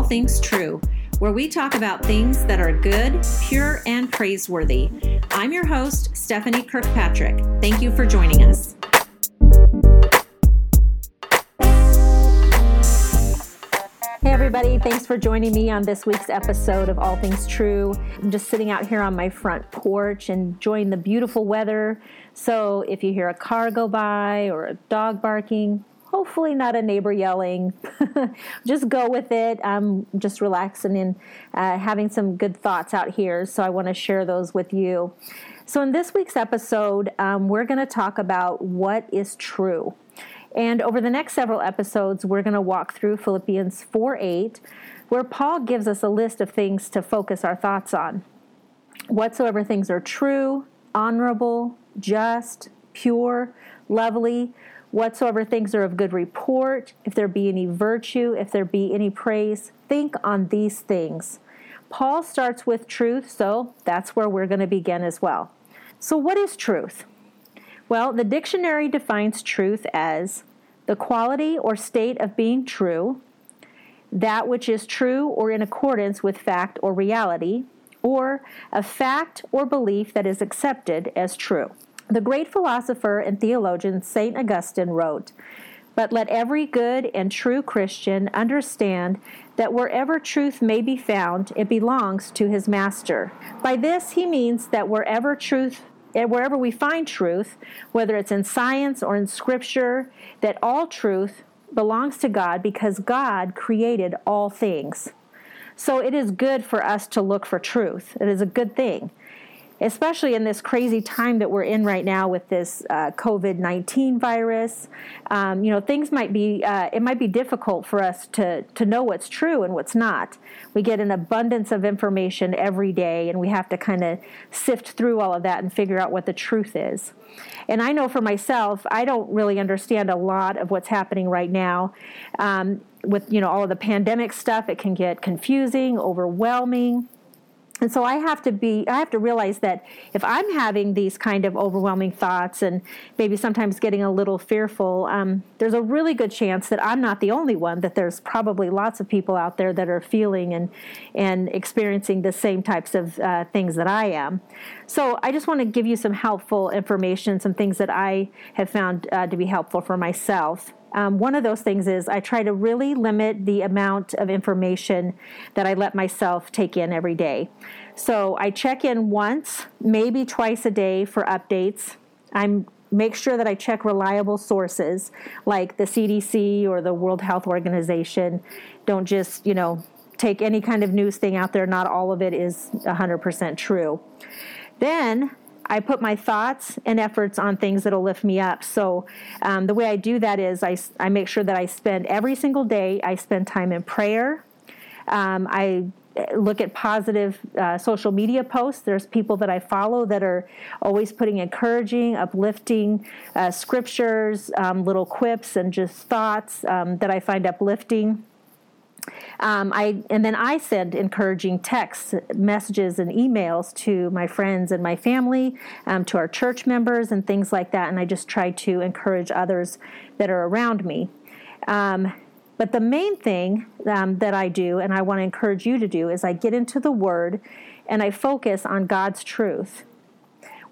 All Things True, where we talk about things that are good, pure, and praiseworthy. I'm your host, Stephanie Kirkpatrick. Thank you for joining us. Hey, everybody, thanks for joining me on this week's episode of All Things True. I'm just sitting out here on my front porch enjoying the beautiful weather. So, if you hear a car go by or a dog barking, hopefully not a neighbor yelling. just go with it. I'm just relaxing and uh, having some good thoughts out here. So I want to share those with you. So, in this week's episode, um, we're going to talk about what is true. And over the next several episodes, we're going to walk through Philippians 4 8, where Paul gives us a list of things to focus our thoughts on. Whatsoever things are true, honorable, just, pure, lovely, whatsoever things are of good report, if there be any virtue, if there be any praise, think on these things. Paul starts with truth, so that's where we're going to begin as well. So, what is truth? Well, the dictionary defines truth as the quality or state of being true, that which is true or in accordance with fact or reality, or a fact or belief that is accepted as true. The great philosopher and theologian St. Augustine wrote, But let every good and true Christian understand that wherever truth may be found, it belongs to his master. By this, he means that wherever truth eh, wherever we find truth, whether it's in science or in scripture, that all truth belongs to God because God created all things. So it is good for us to look for truth. It is a good thing especially in this crazy time that we're in right now with this uh, COVID 19 virus. Um, you know, things might be, uh, it might be difficult for us to, to know what's true and what's not. We get an abundance of information every day, and we have to kind of sift through all of that and figure out what the truth is. And I know for myself, I don't really understand a lot of what's happening right now. Um, with you know all of the pandemic stuff, it can get confusing, overwhelming and so i have to be i have to realize that if i'm having these kind of overwhelming thoughts and maybe sometimes getting a little fearful um, there's a really good chance that i'm not the only one that there's probably lots of people out there that are feeling and and experiencing the same types of uh, things that i am. So i just want to give you some helpful information some things that i have found uh, to be helpful for myself um, one of those things is I try to really limit the amount of information that I let myself take in every day. So I check in once, maybe twice a day for updates. I make sure that I check reliable sources like the CDC or the World Health Organization. Don't just, you know, take any kind of news thing out there. Not all of it is 100% true. Then I put my thoughts and efforts on things that'll lift me up. So um, the way I do that is I, I make sure that I spend every single day, I spend time in prayer. Um, I eh, look at positive uh, social media posts. There's people that I follow that are always putting encouraging, uplifting uh, scriptures, um, little quips, and just thoughts um, that I find uplifting. Um, I and then I send encouraging texts, messages, and emails to my friends and my family, um, to our church members, and things like that. And I just try to encourage others that are around me. Um, but the main thing um, that I do, and I want to encourage you to do, is I get into the Word and I focus on God's truth.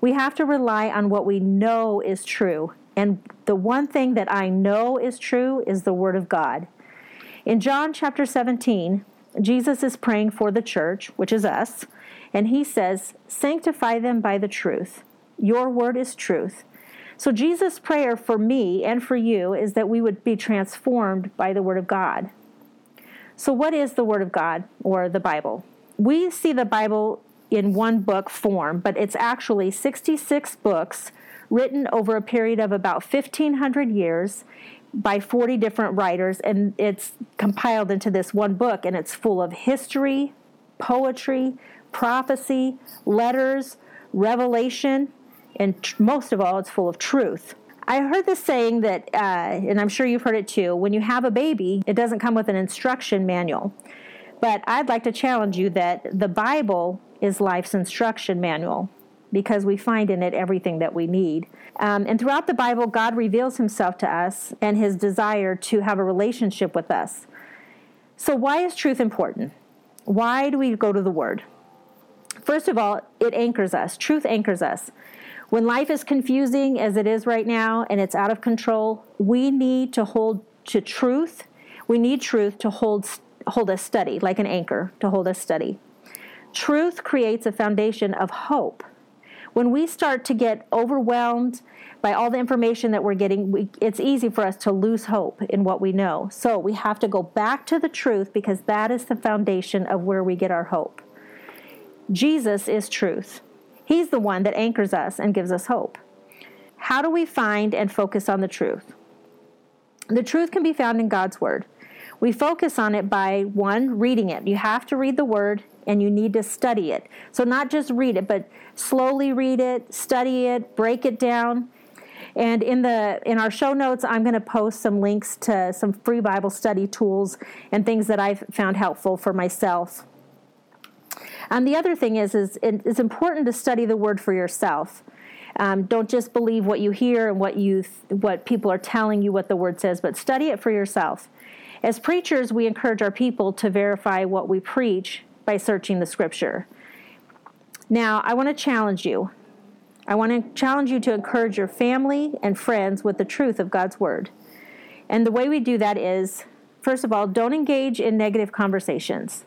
We have to rely on what we know is true. And the one thing that I know is true is the Word of God. In John chapter 17, Jesus is praying for the church, which is us, and he says, Sanctify them by the truth. Your word is truth. So, Jesus' prayer for me and for you is that we would be transformed by the Word of God. So, what is the Word of God or the Bible? We see the Bible in one book form, but it's actually 66 books written over a period of about 1,500 years by 40 different writers, and it's compiled into this one book, and it's full of history, poetry, prophecy, letters, revelation, and tr- most of all, it's full of truth. I heard this saying that, uh, and I'm sure you've heard it too when you have a baby, it doesn't come with an instruction manual. But I'd like to challenge you that the Bible is life's instruction manual because we find in it everything that we need. Um, and throughout the Bible, God reveals himself to us and his desire to have a relationship with us. So, why is truth important? Why do we go to the Word? First of all, it anchors us. Truth anchors us. When life is confusing as it is right now and it's out of control, we need to hold to truth. We need truth to hold hold us steady, like an anchor to hold us steady. Truth creates a foundation of hope. When we start to get overwhelmed by all the information that we're getting, we, it's easy for us to lose hope in what we know. So we have to go back to the truth because that is the foundation of where we get our hope. Jesus is truth. He's the one that anchors us and gives us hope. How do we find and focus on the truth? The truth can be found in God's Word. We focus on it by one, reading it. You have to read the Word and you need to study it. So, not just read it, but slowly read it, study it, break it down. And in the in our show notes, I'm going to post some links to some free Bible study tools and things that I've found helpful for myself. And the other thing is, is it's important to study the Word for yourself. Um, don't just believe what you hear and what you what people are telling you what the Word says, but study it for yourself. As preachers, we encourage our people to verify what we preach by searching the Scripture. Now, I want to challenge you. I want to challenge you to encourage your family and friends with the truth of God's Word. And the way we do that is, first of all, don't engage in negative conversations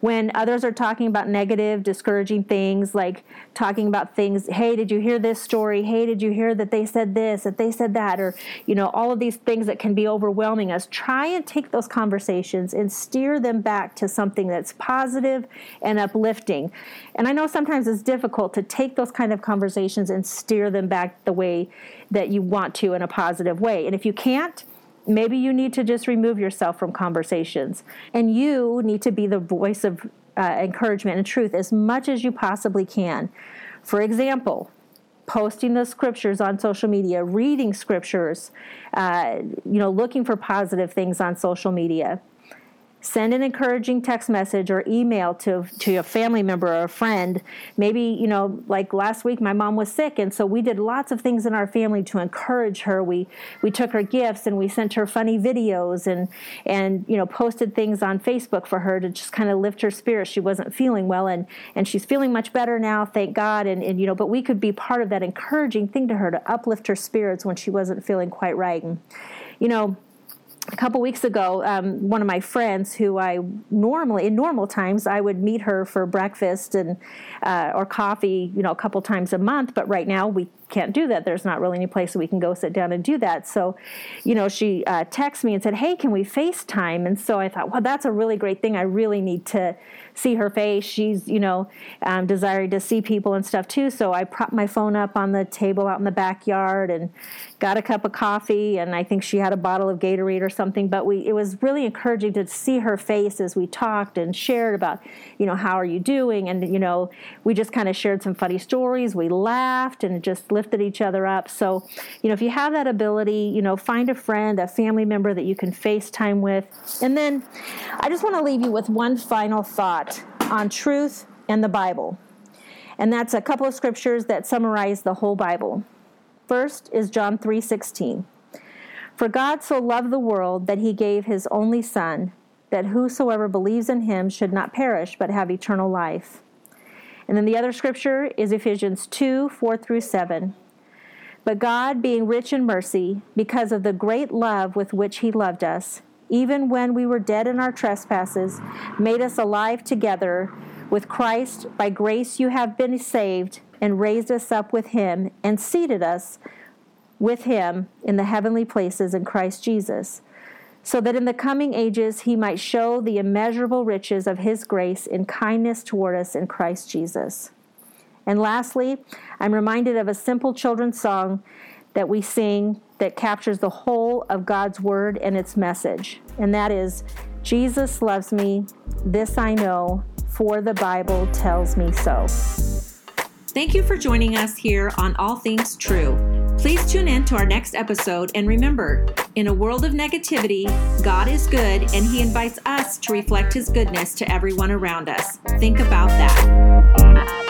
when others are talking about negative, discouraging things, like talking about things, hey, did you hear this story? Hey, did you hear that they said this, that they said that, or, you know, all of these things that can be overwhelming us. Try and take those conversations and steer them back to something that's positive and uplifting. And I know sometimes it's difficult to take those kind of conversations and steer them back the way that you want to in a positive way. And if you can't, Maybe you need to just remove yourself from conversations. And you need to be the voice of uh, encouragement and truth as much as you possibly can. For example, posting the scriptures on social media, reading scriptures, uh, you know, looking for positive things on social media send an encouraging text message or email to to a family member or a friend. Maybe you know like last week my mom was sick and so we did lots of things in our family to encourage her. We we took her gifts and we sent her funny videos and and you know posted things on facebook for her to just kind of lift her spirits she wasn't feeling well and and she's feeling much better now thank god. And, and you know but we could be part of that encouraging thing to her to uplift her spirits when she wasn't feeling quite right. And you know a couple weeks ago, um, one of my friends who I normally, in normal times, I would meet her for breakfast and uh, or coffee, you know, a couple times a month. But right now, we can't do that. There's not really any place we can go sit down and do that. So, you know, she uh, texted me and said, "Hey, can we FaceTime?" And so I thought, well, that's a really great thing. I really need to see her face. She's, you know, um, desiring to see people and stuff too. So I propped my phone up on the table out in the backyard and got a cup of coffee. And I think she had a bottle of Gatorade or something. But we, it was really encouraging to see her face as we talked and shared about, you know, how are you doing? And you know, we just kind of shared some funny stories. We laughed and just lifted each other up. So, you know, if you have that ability, you know, find a friend, a family member that you can FaceTime with. And then I just want to leave you with one final thought on truth and the Bible. And that's a couple of scriptures that summarize the whole Bible. First is John 3:16. For God so loved the world that he gave his only son that whosoever believes in him should not perish but have eternal life. And then the other scripture is Ephesians 2 4 through 7. But God, being rich in mercy, because of the great love with which He loved us, even when we were dead in our trespasses, made us alive together with Christ. By grace you have been saved, and raised us up with Him, and seated us with Him in the heavenly places in Christ Jesus so that in the coming ages he might show the immeasurable riches of his grace in kindness toward us in Christ Jesus. And lastly, I'm reminded of a simple children's song that we sing that captures the whole of God's word and its message. And that is Jesus loves me, this I know, for the Bible tells me so. Thank you for joining us here on All Things True. Please tune in to our next episode and remember, in a world of negativity, God is good and He invites us to reflect His goodness to everyone around us. Think about that.